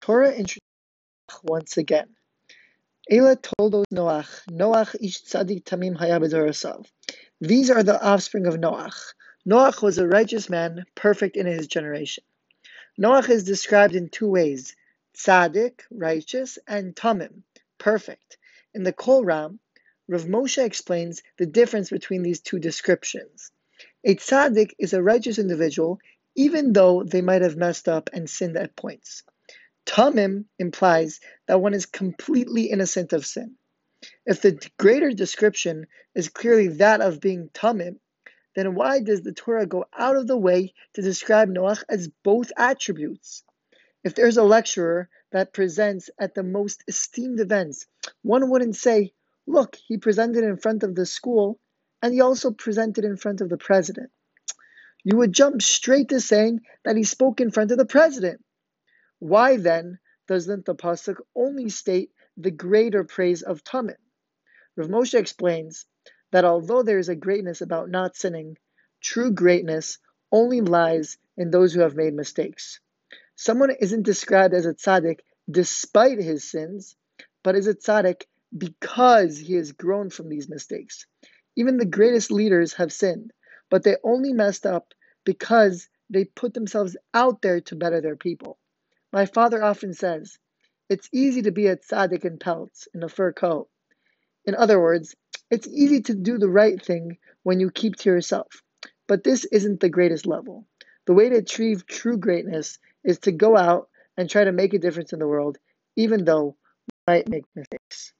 Torah introduces once again. Ela toldos Noach, Noach ish tzadik tamim haya These are the offspring of Noach. Noach was a righteous man, perfect in his generation. Noach is described in two ways, tzaddik, righteous, and tamim, perfect. In the Kol Ram, Rav Moshe explains the difference between these two descriptions. A tzaddik is a righteous individual, even though they might have messed up and sinned at points. Tamim implies that one is completely innocent of sin. If the greater description is clearly that of being tamim, then why does the Torah go out of the way to describe Noach as both attributes? If there's a lecturer that presents at the most esteemed events, one wouldn't say, look, he presented in front of the school and he also presented in front of the president. You would jump straight to saying that he spoke in front of the president. Why then doesn't the pasuk only state the greater praise of Tamim? Rav Moshe explains that although there is a greatness about not sinning, true greatness only lies in those who have made mistakes. Someone isn't described as a tzaddik despite his sins, but is a tzaddik because he has grown from these mistakes. Even the greatest leaders have sinned, but they only messed up because they put themselves out there to better their people. My father often says, it's easy to be a tzaddik in pelts, in a fur coat. In other words, it's easy to do the right thing when you keep to yourself. But this isn't the greatest level. The way to achieve true greatness is to go out and try to make a difference in the world, even though we might make mistakes.